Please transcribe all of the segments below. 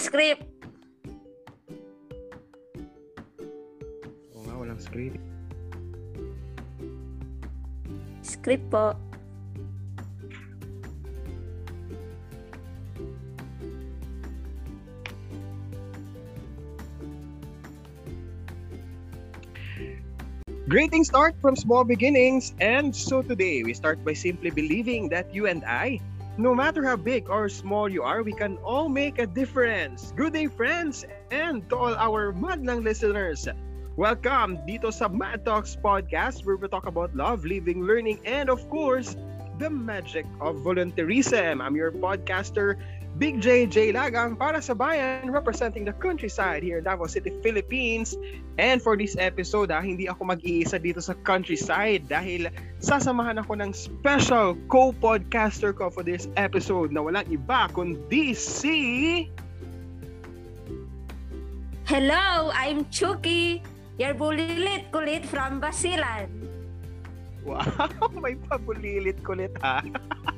script. Oo nga, walang script. Script po. Great start from small beginnings. And so today, we start by simply believing that you and I, no matter how big or small you are, we can all make a difference. Good day, friends, and to all our Madlang listeners. Welcome dito sa Mad Talks Podcast where we talk about love, living, learning, and of course, the magic of volunteerism. I'm your podcaster, Big J J Lagang para sa bayan representing the countryside here in Davao City, Philippines. And for this episode, ah, hindi ako mag-iisa dito sa countryside dahil sasamahan ako ng special co-podcaster ko for this episode na walang iba kundi si... Hello, I'm Chucky, your bulilit kulit from Basilan. Wow, may pabulilit kulit ha.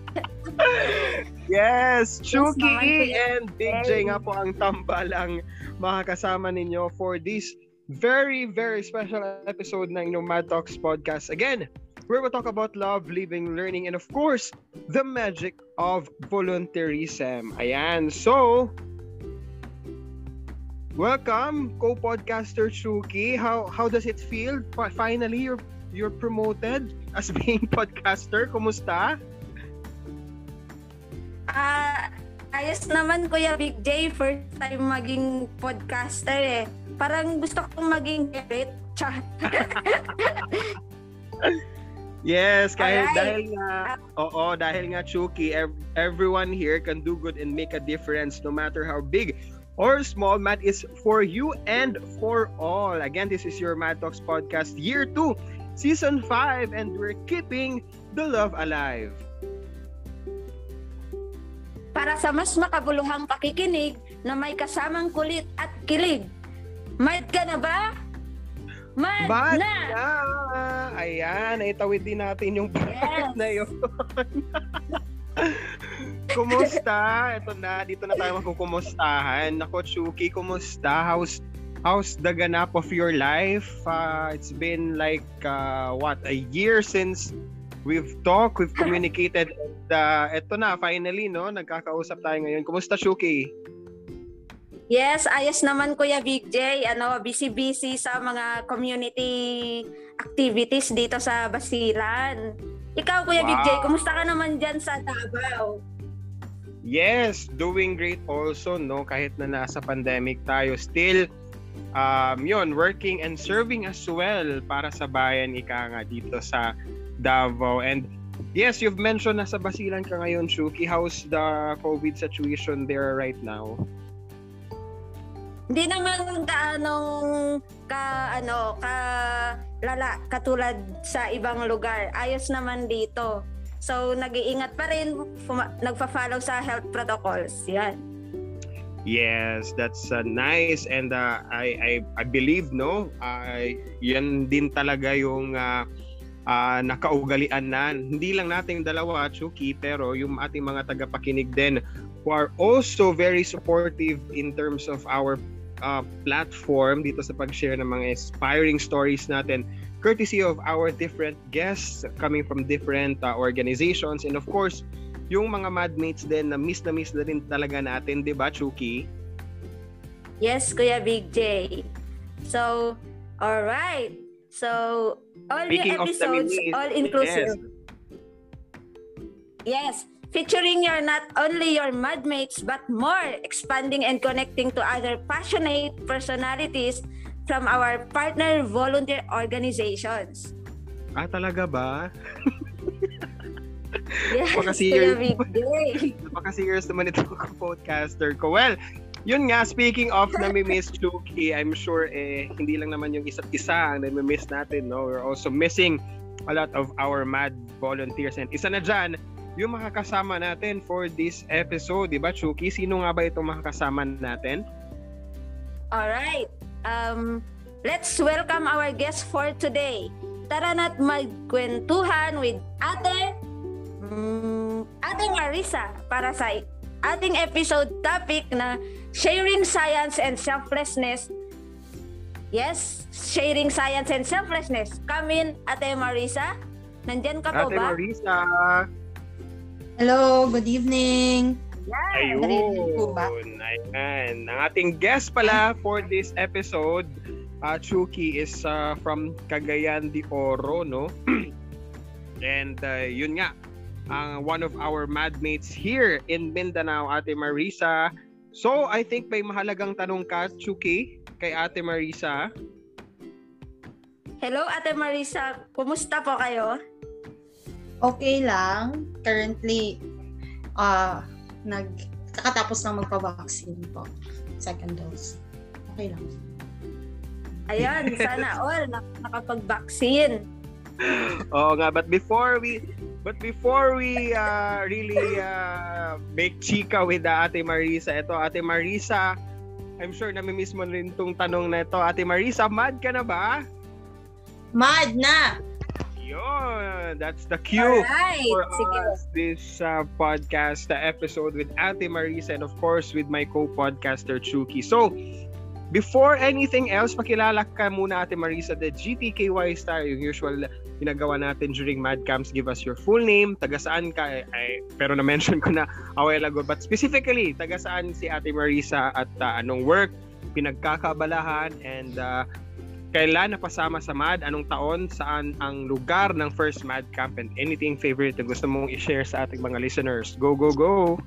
yes, Chucky and Big J nga po ang tambalang makakasama ninyo for this very, very special episode ng inyong Mad Talks podcast. Again, where we talk about love, living, learning, and of course, the magic of volunteerism. Ayan, so, welcome, co-podcaster Chucky. How how does it feel? Finally, you're you're promoted as being podcaster. Kumusta? Ah, ayos naman Kuya Big J, first time maging podcaster eh. Parang gusto kong maging Gerrit. yes, kahit Alright. dahil nga, oo, dahil nga Chucky, ev- everyone here can do good and make a difference no matter how big or small. Matt is for you and for all. Again, this is your Matt Talks podcast, year 2, season 5, and we're keeping the love alive. Para sa mas makabuluhang pakikinig na may kasamang kulit at kilig. Mad ka na ba? Mad, Mad na! na! Ayan, naitawid din natin yung part yes. na yun. kumusta? Ito na, dito na tayo magkukumustahan. Nako, Chuki, kumusta? How's, how's the ganap of your life? Uh, it's been like, uh, what, a year since we've talked, we've communicated. And uh, ito na, finally, no? Nagkakausap tayo ngayon. Kumusta, Chuki? Yes, ayos naman Kuya Big J. Ano, busy-busy sa mga community activities dito sa Basilan. Ikaw Kuya wow. Big J, kumusta ka naman diyan sa Davao? Yes, doing great also no kahit na nasa pandemic tayo still um yon working and serving as well para sa bayan ika nga dito sa Davao and yes you've mentioned na sa Basilan ka ngayon Shuki how's the COVID situation there right now hindi naman kaanong ka ano ka lala katulad sa ibang lugar. Ayos naman dito. So nag-iingat pa rin, fuma- nagfa-follow sa health protocols. Yan. Yes, that's uh, nice and uh, I I I believe no, uh, yan din talaga yung uh, uh, nakaugalian na hindi lang nating dalawa Chucky pero yung ating mga tagapakinig din who are also very supportive in terms of our uh, platform dito sa pag-share ng mga inspiring stories natin courtesy of our different guests coming from different uh, organizations and of course yung mga madmates din na miss na miss na rin talaga natin, 'di ba, Chuki? Yes, Kuya Big J. So, all right. So, all Speaking the episodes all inclusive. Yes. yes featuring your not only your madmates but more expanding and connecting to other passionate personalities from our partner volunteer organizations. Ah, talaga ba? yes, Napaka-serious, napaka-serious naman itong podcaster ko. Well, yun nga, speaking of nami-miss Chucky, I'm sure eh, hindi lang naman yung isa't isa ang nami-miss natin. No? We're also missing a lot of our mad volunteers. And isa na dyan, yung makakasama natin for this episode, di ba, Chuki? Sino nga ba itong makakasama natin? Alright. Um, let's welcome our guest for today. Tara na't magkwentuhan with Ate, um, Ate Marisa para sa ating episode topic na sharing science and selflessness. Yes, sharing science and selflessness. Come in, Ate Marisa. Nandyan ka po Ate ba? Marisa. Hello, good evening. Po ba? Ayan. Ang ating guest pala for this episode, uh, Chucky, is uh, from Cagayan de Oro, no? And uh, yun nga, ang one of our madmates here in Mindanao, Ate Marisa. So, I think may mahalagang tanong ka, Chucky, kay Ate Marisa. Hello, Ate Marisa. Kumusta po kayo? Okay lang. Currently, ah nag kakatapos lang magpa-vaccine po. Second dose. Okay lang. Ayan, sana all nak- nakapag-vaccine. Oo nga, but before we but before we uh, really uh, make chika with uh, Ate Marisa, ito Ate Marisa, I'm sure namimiss mo rin tong tanong na ito. Ate Marisa, mad ka na ba? Mad na! Yun, that's the cue Alright, for sige. us this uh, podcast uh, episode with Ate Marisa and of course with my co-podcaster Chucky. So, before anything else, pakilala ka muna Ate Marisa, the GTKY style, yung usual ginagawa natin during Mad Camps. Give us your full name, taga saan ka, ay, ay, pero na-mention ko na a while ago. But specifically, taga saan si Ate Marisa at uh, anong work, pinagkakabalahan, and uh, kailan napasama sa MAD, anong taon, saan ang lugar ng first MAD camp, and anything favorite na gusto mong i-share sa ating mga listeners. Go, go, go!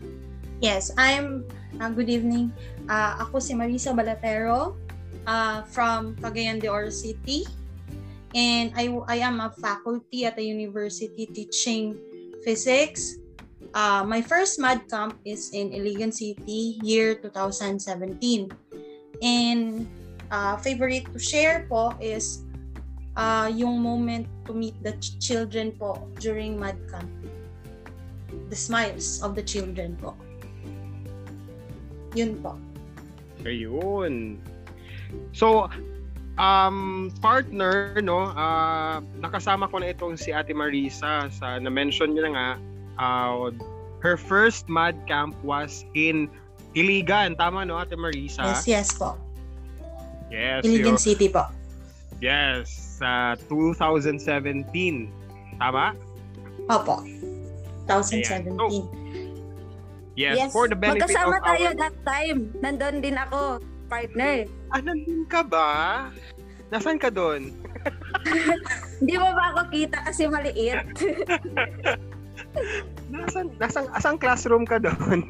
Yes, I'm uh, good evening. Uh, ako si Marisa Balatero uh, from Cagayan de Oro City. And I, I am a faculty at the university teaching physics. Uh, my first MAD camp is in Iligan City, year 2017. And uh, favorite to share po is uh, yung moment to meet the ch- children po during MAD camp. The smiles of the children po. Yun po. Ayun. So, um, partner, no, ah, nakasama ko na itong si Ate Marisa sa na-mention niya na nga, ah, her first MAD camp was in Iligan. Tama, no, Ate Marisa? Yes, yes po. Yes. Iligan. City po. Yes, sa 2017. Tama? Opo. 2017. Yes, for the benefit magkasama of tayo our... that time. Nandun din ako, partner. Ah, nandun ka ba? Nasaan ka doon? Hindi mo ba ako kita kasi maliit? Nasaan, nasaan, asang classroom ka doon?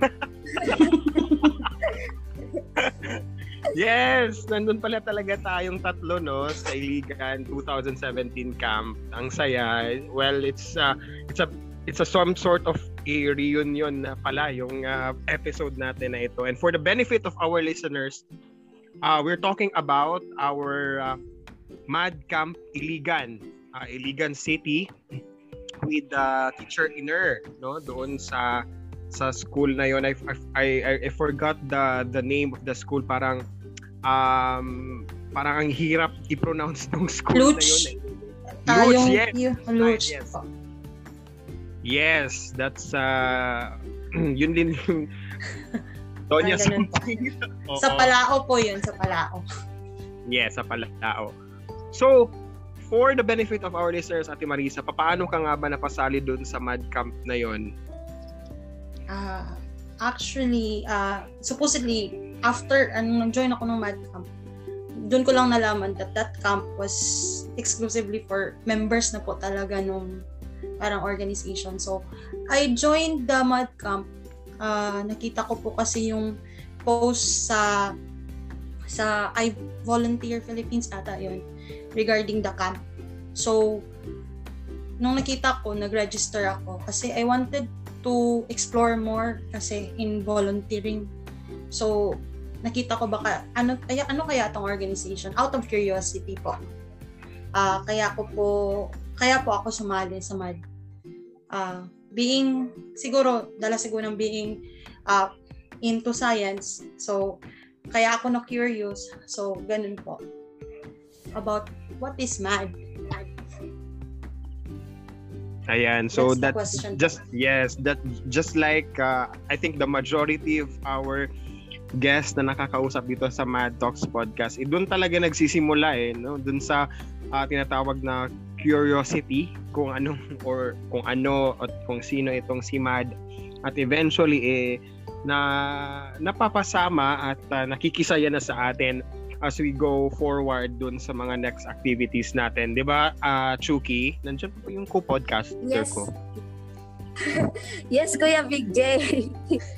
yes, nandun pala talaga tayong tatlo, no? Sa Iligan 2017 camp. Ang saya. Well, it's uh, it's a it's a some sort of a reunion na pala yung uh, episode natin na ito. And for the benefit of our listeners, uh, we're talking about our uh, Mad Camp Iligan, uh, Iligan City with uh, teacher Iner, no? Doon sa sa school na yon I, I, I, I forgot the the name of the school parang um parang ang hirap i-pronounce ng school Luch. na yun eh. Luch, yes. Luch yes. po. Yes, that's uh yun din yung Donya. Oo. Sa Palao po yun, sa Palao. Yes, sa Palatao. So, for the benefit of our listeners, Ate Marisa, paano ka nga ba napasali doon sa Mad Camp na yon? Ah, actually, ah, supposedly, after, ano, nag-join ako ng Mad Camp, doon ko lang nalaman that that camp was exclusively for members na po talaga nung parang organization. So, I joined the Mad Camp. Ah, nakita ko po kasi yung post sa sa I Volunteer Philippines ata yun regarding the camp. So, nung nakita ko, nag-register ako kasi I wanted to explore more kasi in volunteering. So, nakita ko baka ano kaya ano kaya tong organization out of curiosity po. Ah, kaya ko po kaya po ako sumali sa MAD. Ah, being siguro dala siguro ng being ah, into science. So, kaya ako na curious. So, ganun po. About what is MAD? Ayan, so That's that question. just yes, that just like uh, I think the majority of our guest na nakakausap dito sa Mad Talks podcast, eh, doon talaga nagsisimula eh, no? Doon sa uh, tinatawag na curiosity kung anong or kung ano at kung sino itong si Mad at eventually eh na napapasama at uh, nakikisaya na sa atin as we go forward dun sa mga next activities natin. 'Di ba? Uh, Chucky, nandiyan po yung co-podcaster yes. ko. yes, Kuya Big J.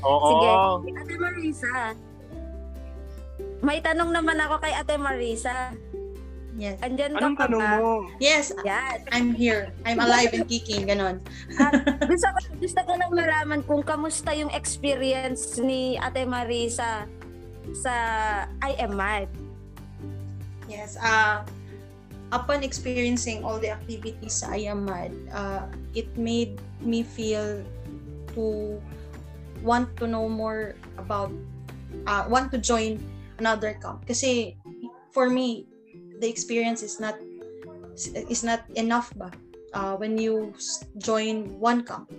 Oo. Sige. Ate Marisa. May tanong naman ako kay Ate Marisa. Yes. Andyan ka Anong pa tanong ba? mo? Yes, Yes. I'm here. I'm alive and kicking, ganon. gusto ko, gusto ko lang malaman kung kamusta yung experience ni Ate Marisa sa I Am Mad. Yes. Uh, upon experiencing all the activities sa I Am Mad, uh, it made me feel to want to know more about, uh, want to join another camp. Kasi for me, the experience is not is not enough ba uh, when you join one camp.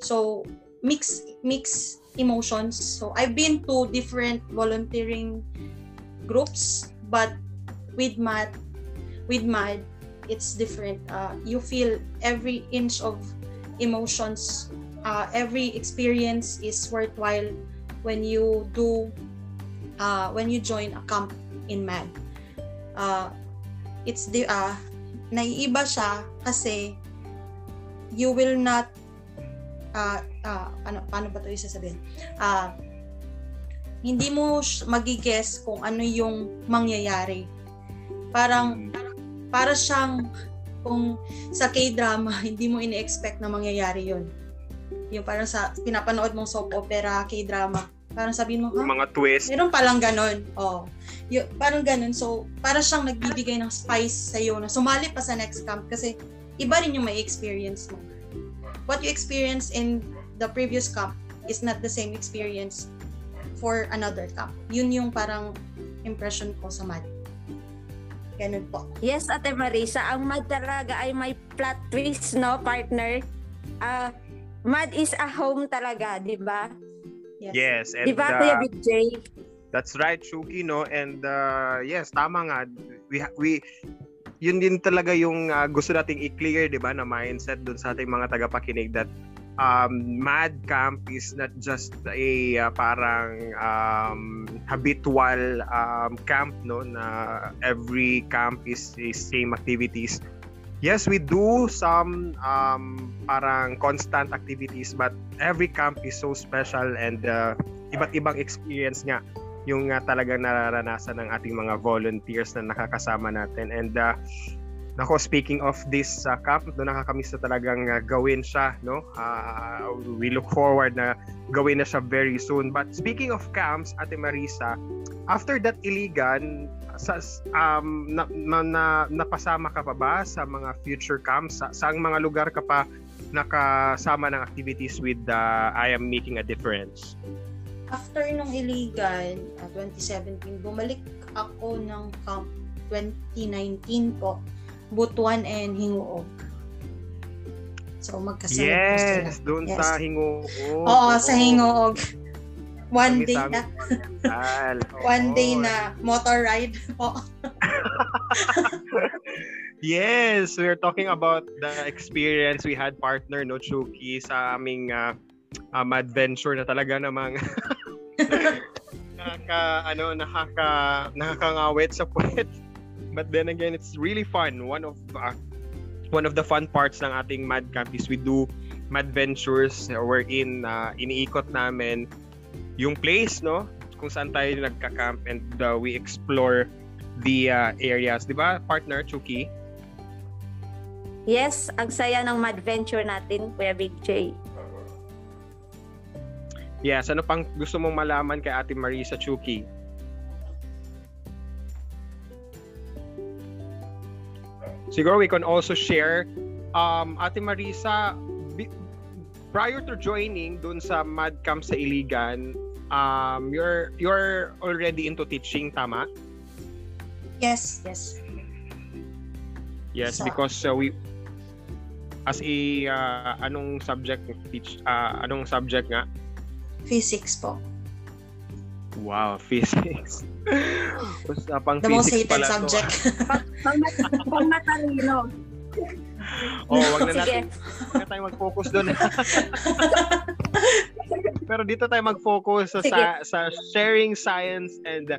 So mix mix emotions. So i've been to different volunteering groups but with mad with mad it's different. Uh, you feel every inch of emotions uh, every experience is worthwhile when you do uh, when you join a camp in mad uh, it's the uh, naiiba siya kasi you will not uh, uh, ano, paano ba ito isasabihin? Uh, hindi mo magigess kung ano yung mangyayari. Parang, para siyang kung sa K-drama, hindi mo ini-expect na mangyayari yun. Yung parang sa pinapanood mong soap opera, K-drama, parang sabihin mo, Yung mga twist. Meron palang ganun. Oh. Y- parang ganun. So, para siyang nagbibigay ng spice sa iyo na sumali pa sa next camp kasi iba rin yung may experience mo. What you experience in the previous camp is not the same experience for another camp. Yun yung parang impression ko sa MAD. Ganun po. Yes, Ate Marisa, ang MAD talaga ay may plot twist, no, partner? Ah, MAD is a home talaga, di ba? Yes. Yes, and Di ba, uh, Kuya Big J? That's right, Shuki, no? And uh, yes, tama nga. We, we, yun din talaga yung uh, gusto nating i-clear, di ba, na mindset dun sa ating mga tagapakinig that um, Mad Camp is not just a uh, parang um, habitual um, camp, no? Na every camp is, is same activities. Yes, we do some um, parang constant activities, but every camp is so special and uh, iba't ibang experience nga yung uh, talagang nararanasan ng ating mga volunteers na nakakasama natin. And uh, nako, speaking of this uh, camp, doon nakakamiss na talagang uh, gawin siya. No? Uh, we look forward na gawin na siya very soon. But speaking of camps, Ate Marisa, after that Iligan, sa um na, na, na napasama ka pa ba sa mga future camps sa saang mga lugar ka pa nakasama ng activities with uh, I am making a difference After nung illegal, uh, 2017, bumalik ako ng camp 2019 po, Butuan and Hinguog. So magkasunod po sila. yes doon Yes. sa Hinguog Oo, sa Hinguog. One day na, one day na motor ride po. Yes, we're talking about the experience we had partner no Chucky sa aming uh, um, adventure na talaga namang nakaka ano nakaka nakakangawit sa puwet. But then again, it's really fun. One of uh, one of the fun parts ng ating Mad Camp is we do Mad Ventures wherein uh, iniikot namin yung place, no? Kung saan tayo nagka-camp and uh, we explore the uh, areas. Di ba, partner, Chucky? Yes, ang saya ng adventure natin, Kuya Big J. Yes, ano pang gusto mong malaman kay Ate Marisa Chucky? Siguro we can also share um Ate Marisa prior to joining dun sa Mad Camp sa Iligan, um you're you're already into teaching tama? Yes, yes. Yes, Sa- because uh, we as a uh, anong subject teach uh, anong subject nga? Physics po. Wow, physics. Usapang The most physics hated pala to, subject. Pang, pang matalino. Oh, wag na natin. Wag na tayo mag-focus doon. Pero dito tayo mag-focus sa, sa, sa sharing science and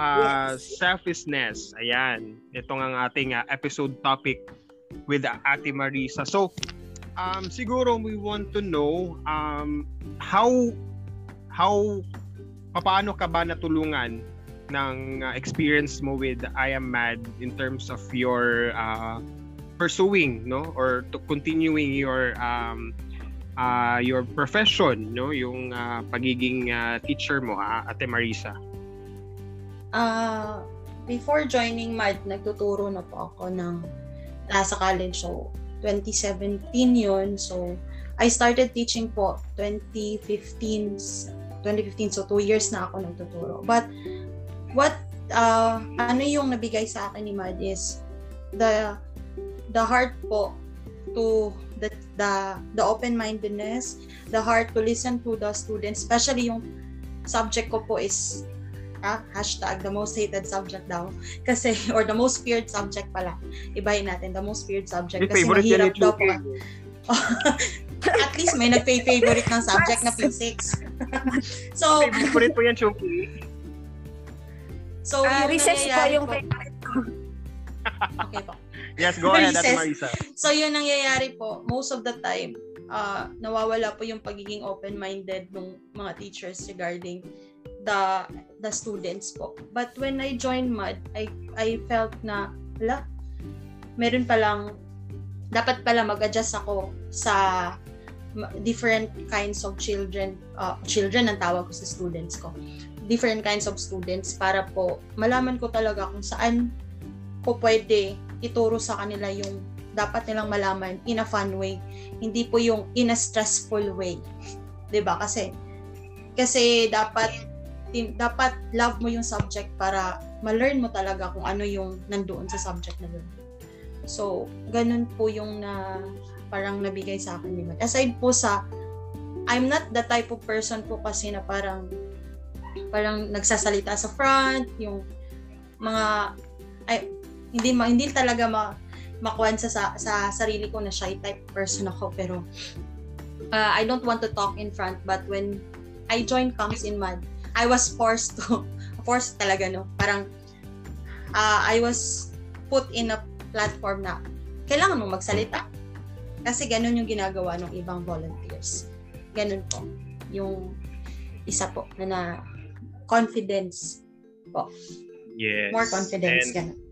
uh, selflessness. Ayan. Ito nga ang ating uh, episode topic with Ate Marisa. So, um, siguro we want to know um, how how paano ka ba natulungan ng uh, experience mo with I Am Mad in terms of your uh, pursuing no or to continuing your um uh, your profession no yung uh, pagiging uh, teacher mo uh, Ate Marisa Ah, before joining MAD, nagtuturo na po ako ng nasa college. So, 2017 yun. So, I started teaching po 2015, 2015. So, two years na ako nagtuturo. But, what, uh, ano yung nabigay sa akin ni MAD is the, the heart po to the, the, the open-mindedness, the heart to listen to the students, especially yung subject ko po is ah, hashtag the most hated subject daw. Kasi, or the most feared subject pala. Ibahin natin, the most feared subject. May Kasi mahirap daw po. At least may nagpa-favorite ng subject na physics. so, favorite po yan Chucky so Ah, yung recess po yung favorite ko. okay po. Yes go ahead Ate. Marisa So, yun nangyayari po, most of the time, uh, nawawala po yung pagiging open-minded ng mga teachers regarding the the students po. But when I joined MUD, I, I felt na, wala, meron palang, dapat pala mag-adjust ako sa different kinds of children, uh, children ang tawag ko sa students ko. Different kinds of students para po malaman ko talaga kung saan ko pwede ituro sa kanila yung dapat nilang malaman in a fun way. Hindi po yung in a stressful way. 'Di ba? Kasi kasi dapat dapat love mo yung subject para ma-learn mo talaga kung ano yung nandoon sa subject na yun. So, ganun po yung na parang nabigay sa akin ni Matt. Aside po sa I'm not the type of person po kasi na parang parang nagsasalita sa front, yung mga ay hindi ma, hindi talaga ma makuan sa, sa sa sarili ko na shy type person ako pero uh, I don't want to talk in front but when I joined Comes in Mad I was forced to forced talaga no? Parang uh, I was put in a platform na kailangan mo magsalita kasi ganun yung ginagawa ng ibang volunteers. Ganun po yung isa po na, na confidence yes more confidence And- ganun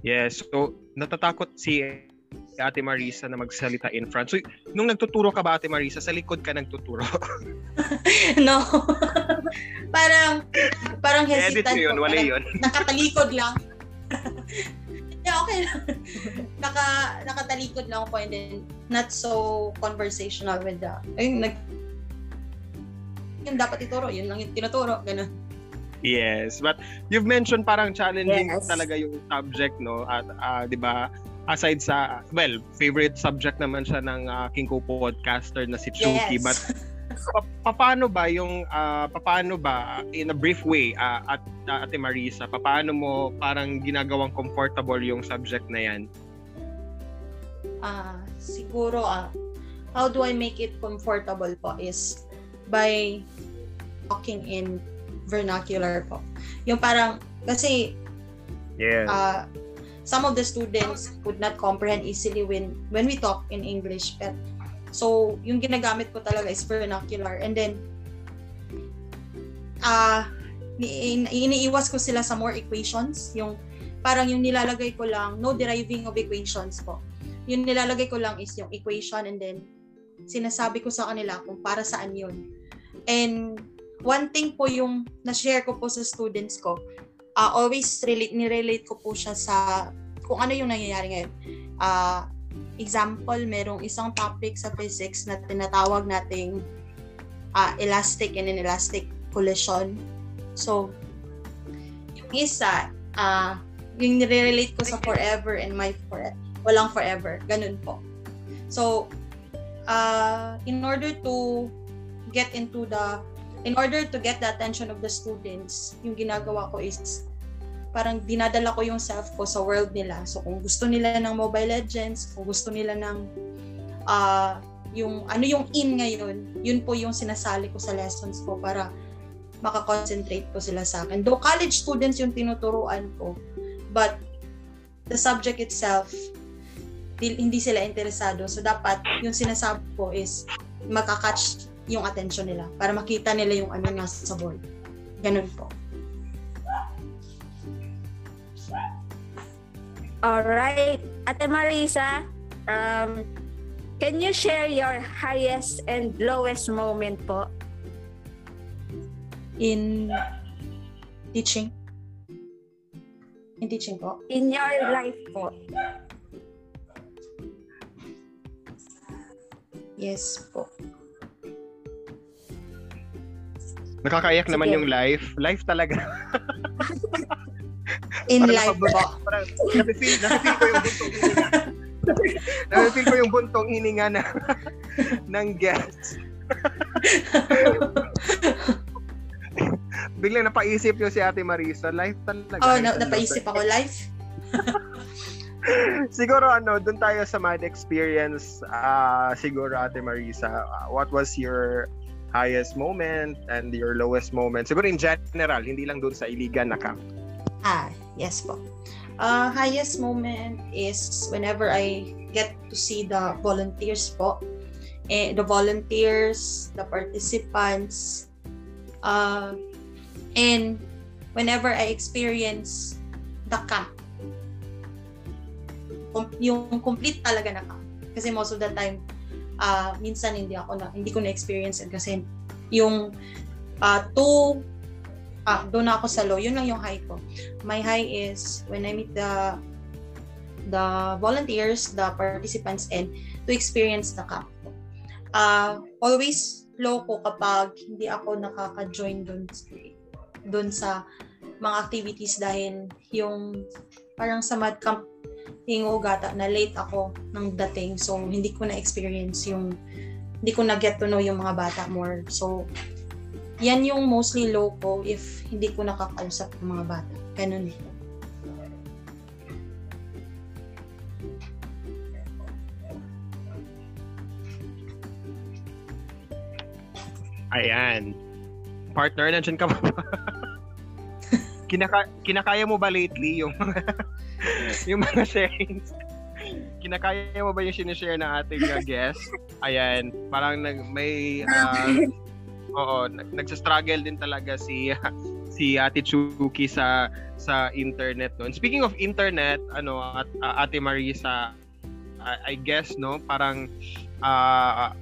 Yes. So, natatakot si Ate Marisa na magsalita in front. So, nung nagtuturo ka ba, Ate Marisa, sa likod ka nagtuturo? no. parang parang Edit hesitant mo yun, wala yun. Nakatalikod lang. yeah, okay lang. Naka, nakatalikod lang ako and then not so conversational with the, ayun, nag, yun dapat ituro, yun lang yung tinuturo, ganun. Yes, but you've mentioned parang challenging Yes. talaga yung subject, no? At, ah, di ba, aside sa, well, favorite subject naman siya ng aking co-podcaster na si Chuki. Yes. But pa- paano ba yung, ah, paano ba, in a brief way, ah, at ah, Ate Marisa, paano mo parang ginagawang comfortable yung subject na yan? Ah, siguro ah how do I make it comfortable po is by talking in vernacular po. Yung parang kasi Yes. uh, some of the students could not comprehend easily when when we talk in English but so yung ginagamit ko talaga is vernacular and then uh, ni- iniiwas ko sila sa more equations yung parang yung nilalagay ko lang no deriving of equations po yung nilalagay ko lang is yung equation and then sinasabi ko sa kanila kung para saan yun and one thing po yung na-share ko po sa students ko uh, always relate, nirelate ko po siya sa kung ano yung nangyayari ngayon. Uh, example, merong isang topic sa physics na tinatawag nating uh, elastic and inelastic collision. So, yung isa, uh, yung nire-relate ko sa forever and my forever. Walang forever. Ganun po. So, uh, in order to get into the in order to get the attention of the students, yung ginagawa ko is parang dinadala ko yung self ko sa world nila. So kung gusto nila ng Mobile Legends, kung gusto nila ng uh, yung ano yung in ngayon, yun po yung sinasali ko sa lessons ko para makakoncentrate po sila sa akin. Though college students yung tinuturuan ko, but the subject itself, hindi sila interesado. So dapat yung sinasabi ko is makakatch yung attention nila para makita nila yung ano nasa sa board. Ganun po. All right. Ate Marisa, um, can you share your highest and lowest moment po? In teaching? In teaching po? In your life po. Yes po. Nakakaiyak Sige. naman yung life. Life talaga. In Parang life po. Parang nafe-feel, nafe-feel ko yung buntong hininga. nafe-feel ko yung buntong hininga na, ng guests. Biglang napaisip yung si Ate Marisa. Life talaga. Oh, na, napaisip ako. Life? siguro ano, doon tayo sa mad experience. ah siguro Ate Marisa, ah, what was your highest moment and your lowest moment? Siguro in general, hindi lang doon sa Iligan na camp. Ah, yes po. Uh, highest moment is whenever I get to see the volunteers po. Eh, the volunteers, the participants, uh, and whenever I experience the camp. Yung complete talaga na camp. Kasi most of the time, uh, minsan hindi ako na, hindi ko na-experience it kasi yung uh, two ah, doon na ako sa low. Yun lang yung high ko. My high is when I meet the the volunteers, the participants, and to experience the camp. Uh, always low ko kapag hindi ako nakaka-join doon doon sa mga activities dahil yung parang sa mad camp tingo gata na late ako ng dating so hindi ko na experience yung hindi ko na get to know yung mga bata more so yan yung mostly low ko if hindi ko nakakausap ng mga bata. Ganun eh. Ayan. Partner, nandiyan ka ba? Kinaka kinakaya mo ba lately yung yung mga sharings? Kinakaya mo ba yung sinishare ng ating uh, guest? Ayan, parang nag, may uh, oo, nag- nagsa-struggle din talaga si si Ate Chuki sa sa internet noon. Speaking of internet, ano at uh, Ate Marisa, I, I guess no, parang uh,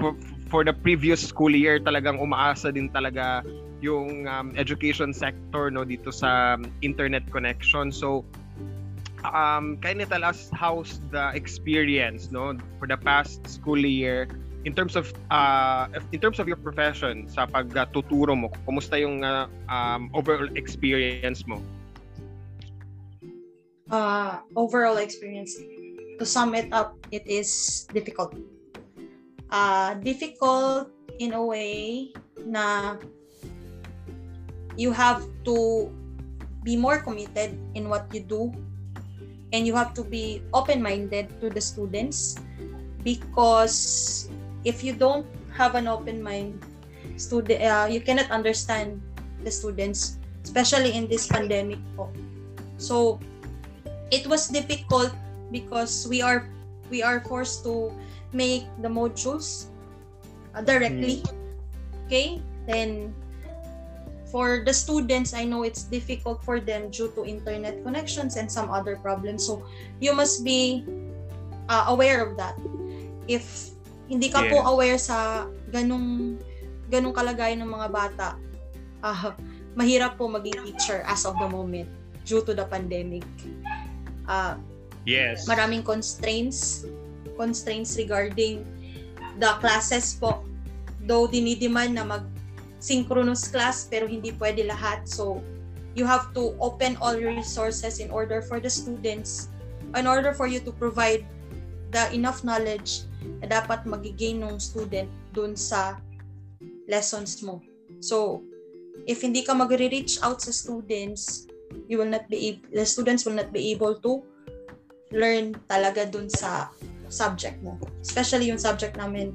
for, for the previous school year talagang umaasa din talaga yung um, education sector no dito sa um, internet connection. So um can you tell us how's the experience no for the past school year in terms of uh in terms of your profession sa pagtuturo mo kumusta yung uh, um, overall experience mo Uh, overall experience, to sum it up, it is difficult. Uh, difficult in a way na you have to be more committed in what you do and you have to be open-minded to the students because if you don't have an open mind student uh, you cannot understand the students especially in this pandemic po. so it was difficult because we are we are forced to make the modules uh, directly. Okay? Then for the students i know it's difficult for them due to internet connections and some other problems. So you must be uh, aware of that. If hindi ka po Yeah. aware sa ganung ganung kalagayan ng mga bata ah mahirap po maging teacher as of the moment due to the pandemic. Uh, yes. maraming constraints constraints regarding the classes po. Though dinidemand na mag synchronous class pero hindi pwede lahat so you have to open all your resources in order for the students in order for you to provide the enough knowledge na dapat magigain ng student dun sa lessons mo. So, if hindi ka magre-reach out sa students, you will not be ab- the students will not be able to learn talaga dun sa subject mo. Especially yung subject namin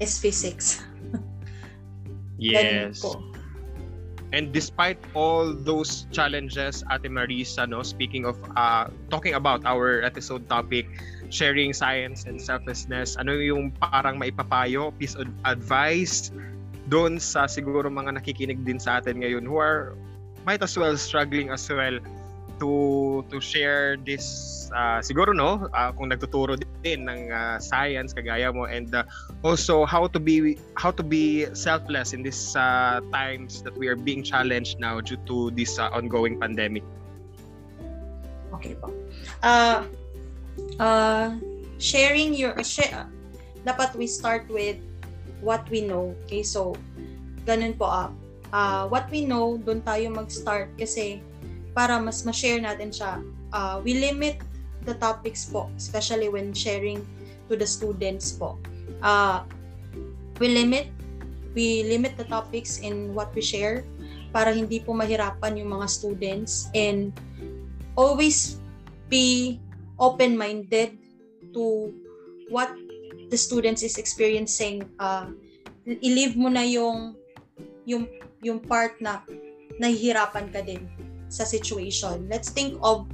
is physics. Yes. And despite all those challenges, Ate Marisa, no, speaking of uh, talking about our episode topic, sharing science and selflessness, ano yung parang maipapayo, piece of advice doon sa siguro mga nakikinig din sa atin ngayon who are might as well struggling as well to to share this uh, siguro no uh, kung nagtuturo din ng uh, science kagaya mo and uh, also how to be how to be selfless in these uh, times that we are being challenged now due to this uh, ongoing pandemic. Okay po. Uh, uh, sharing your, uh, share, dapat we start with what we know. Okay, so, ganun po ah. Uh, what we know, doon tayo mag-start kasi para mas ma-share natin siya. Uh, we limit the topics po, especially when sharing to the students po. Uh, we limit we limit the topics in what we share para hindi po mahirapan yung mga students and always be open-minded to what the students is experiencing. Uh, i-leave mo na yung yung yung part na nahihirapan ka din sa situation. Let's think of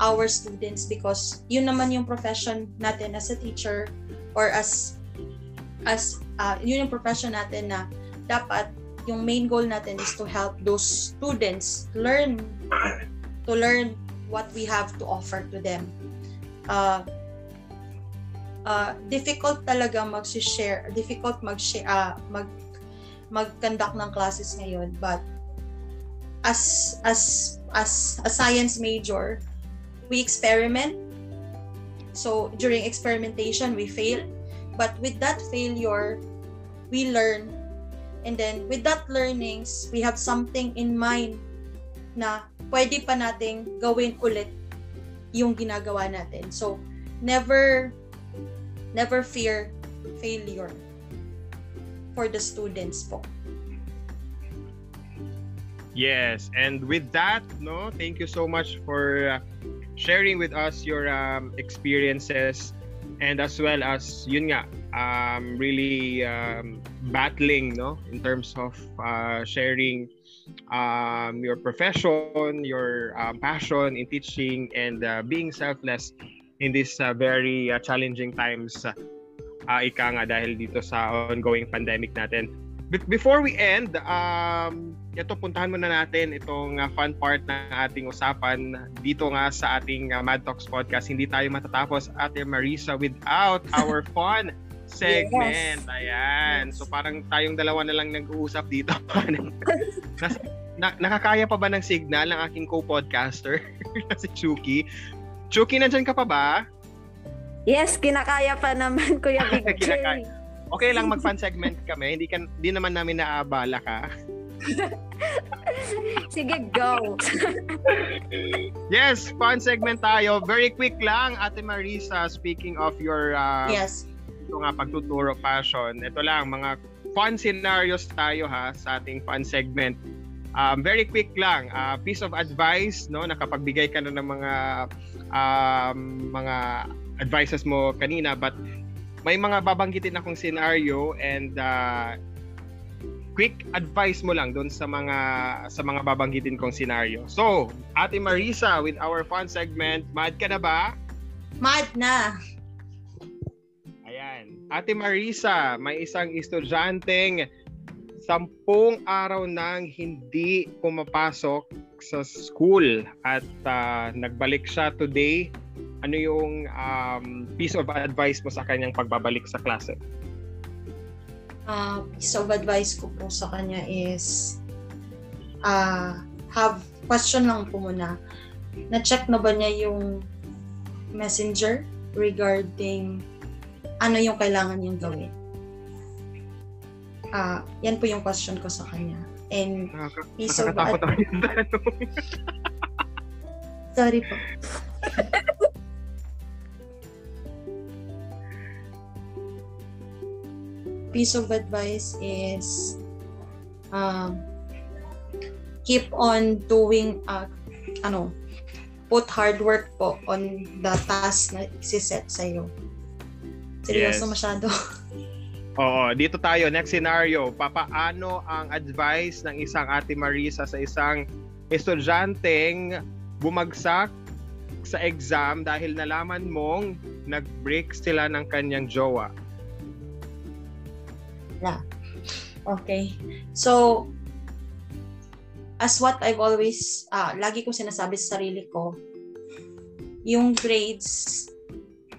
our students because yun naman yung profession natin as a teacher or as as uh, yun yung profession natin na dapat yung main goal natin is to help those students learn to learn what we have to offer to them. Uh, uh, difficult talaga mag-share, difficult mag-share, uh, mag mag-conduct ng classes ngayon but as as as a science major we experiment. So during experimentation we fail. But with that failure we learn. And then with that learnings we have something in mind na pwede pa nating gawin ulit yung ginagawa natin. So never never fear failure for the students po Yes, and with that, no, thank you so much for uh, sharing with us your um, experiences and as well as yun nga um, really um, battling no in terms of uh, sharing um, your profession, your um, passion in teaching and uh, being selfless in these uh, very uh, challenging times uh, ika nga dahil dito sa ongoing pandemic natin. Be- before we end, um, ito puntahan muna natin itong uh, fun part ng ating usapan dito nga sa ating uh, Mad Talks podcast. Hindi tayo matatapos, Ate Marisa, without our fun segment. Yes. Ayan. Yes. So parang tayong dalawa na lang nag-uusap dito. Nas, na, nakakaya pa ba ng signal ng aking co-podcaster na si Chucky? Chucky, nandyan ka pa ba? Yes, kinakaya pa naman, Kuya Big J. Okay lang mag-fun segment kami. Hindi, kan, hindi naman namin naabala ka. Sige, go. Yes, fun segment tayo. Very quick lang, Ate Marisa, speaking of your uh, yes ito nga pagtuturo passion. Ito lang, mga fun scenarios tayo ha sa ating fun segment. Um, very quick lang, uh, piece of advice, no, nakapagbigay ka na ng mga um, mga advices mo kanina, but may mga babanggitin akong scenario and uh, quick advice mo lang doon sa mga sa mga babanggitin kong scenario. So, Ate Marisa with our fun segment, mad ka na ba? mad na Ayan. Ate Marisa, may isang estudyanteng sampung araw nang hindi pumapasok sa school at ah, nagbalik siya today. Ano yung um, piece of advice mo sa kanyang pagbabalik sa klase? uh, piece of advice ko po sa kanya is uh, have question lang po muna na-check na ba niya yung messenger regarding ano yung kailangan niyang gawin ah yan po yung question ko sa kanya and piece of Nakakatakot ad- ako yung tanong. sorry po piece of advice is um, keep on doing uh, ano put hard work po on the task na isiset sa iyo. Seryoso Yes. masyado. Oo, dito tayo. Next scenario. Papaano ang advice ng isang Ate Marisa sa isang estudyanteng bumagsak sa exam dahil nalaman mong nag-break sila ng kanyang jowa? Okay. So, as what I've always, ah, lagi ko sinasabi sa sarili ko, yung grades,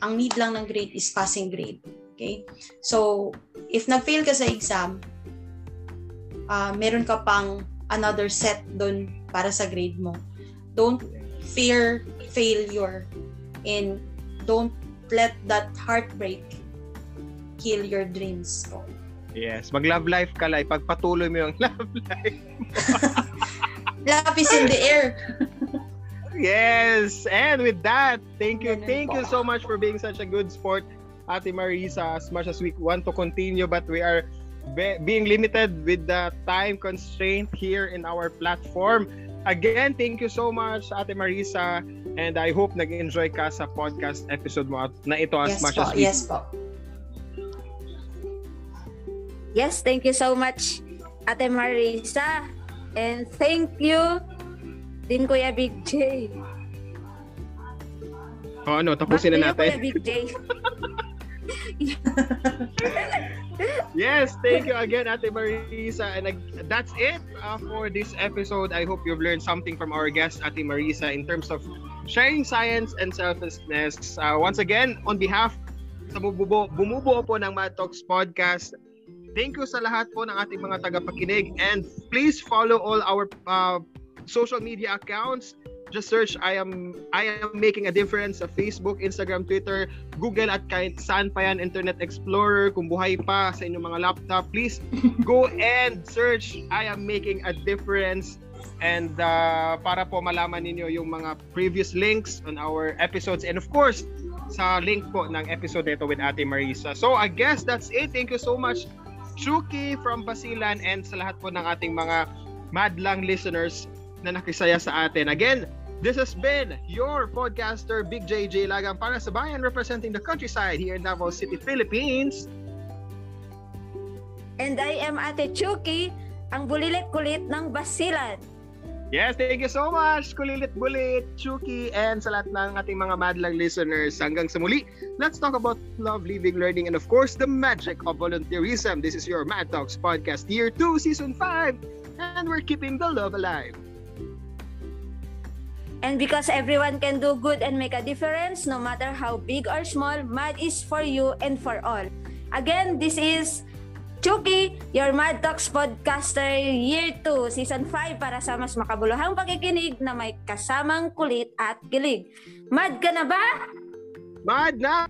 ang need lang ng grade is passing grade. Okay? So, if nag-fail ka sa exam, ah, meron ka pang another set doon para sa grade mo. Don't fear failure and don't let that heartbreak kill your dreams. Yes, mag-love life ka lang. Pagpatuloy mo yung love life. Love is in the air. Yes! And with that, thank you, thank you so much for being such a good sport, Ate Marisa, as much as we want to continue, but we are be- being limited with the time constraint here in our platform. Again, thank you so much, Ate Marisa, and I hope nag-enjoy ka sa podcast episode mo na ito as yes much po, as we yes po. Yes, thank you so much, Ate Marisa. And thank you din Kuya Big J. Oh, ano, tapusin na Back you, natin. Kuya Big J. Yes, thank you again, Ate Marisa. And ag- that's it uh, for this episode. I hope you've learned something from our guest, Ate Marisa, in terms of sharing science and selflessness. Uh, once again, on behalf sa bumubuo, bumubuo po ng Mad Talks Podcast, thank you sa lahat po ng ating mga tagapakinig. And please follow all our uh, social media accounts. Just search I am I am making a difference sa Facebook, Instagram, Twitter, Google at kahit saan pa yan, Internet Explorer, kung buhay pa sa inyong mga laptop, please go and search I am making a difference and uh, para po malaman ninyo yung mga previous links on our episodes and of course sa link po ng episode nito with Ate Marisa. So I guess that's it. Thank you so much Chuki from Basilan and sa lahat po ng ating mga madlang listeners na nakisaya sa atin. Again, this has been your podcaster Big JJ Lagang para sa bayan representing the countryside here in Davao City, Philippines. And I am Ate Chucky, ang bulilit-kulit ng Basilan. Yes, thank you so much, Kulilit Bulit, Chuki, and sa lahat ng ating mga madlang listeners. Hanggang sa muli, let's talk about love, living, learning, and of course, the magic of volunteerism. This is your Mad Talks Podcast, Year 2, Season 5, and we're keeping the love alive. And because everyone can do good and make a difference, no matter how big or small, MAD is for you and for all. Again, this is Chucky, your Mad Talks Podcaster Year 2, Season 5 para sa mas makabuluhang pakikinig na may kasamang kulit at kilig. Mad ka na ba? Mad na!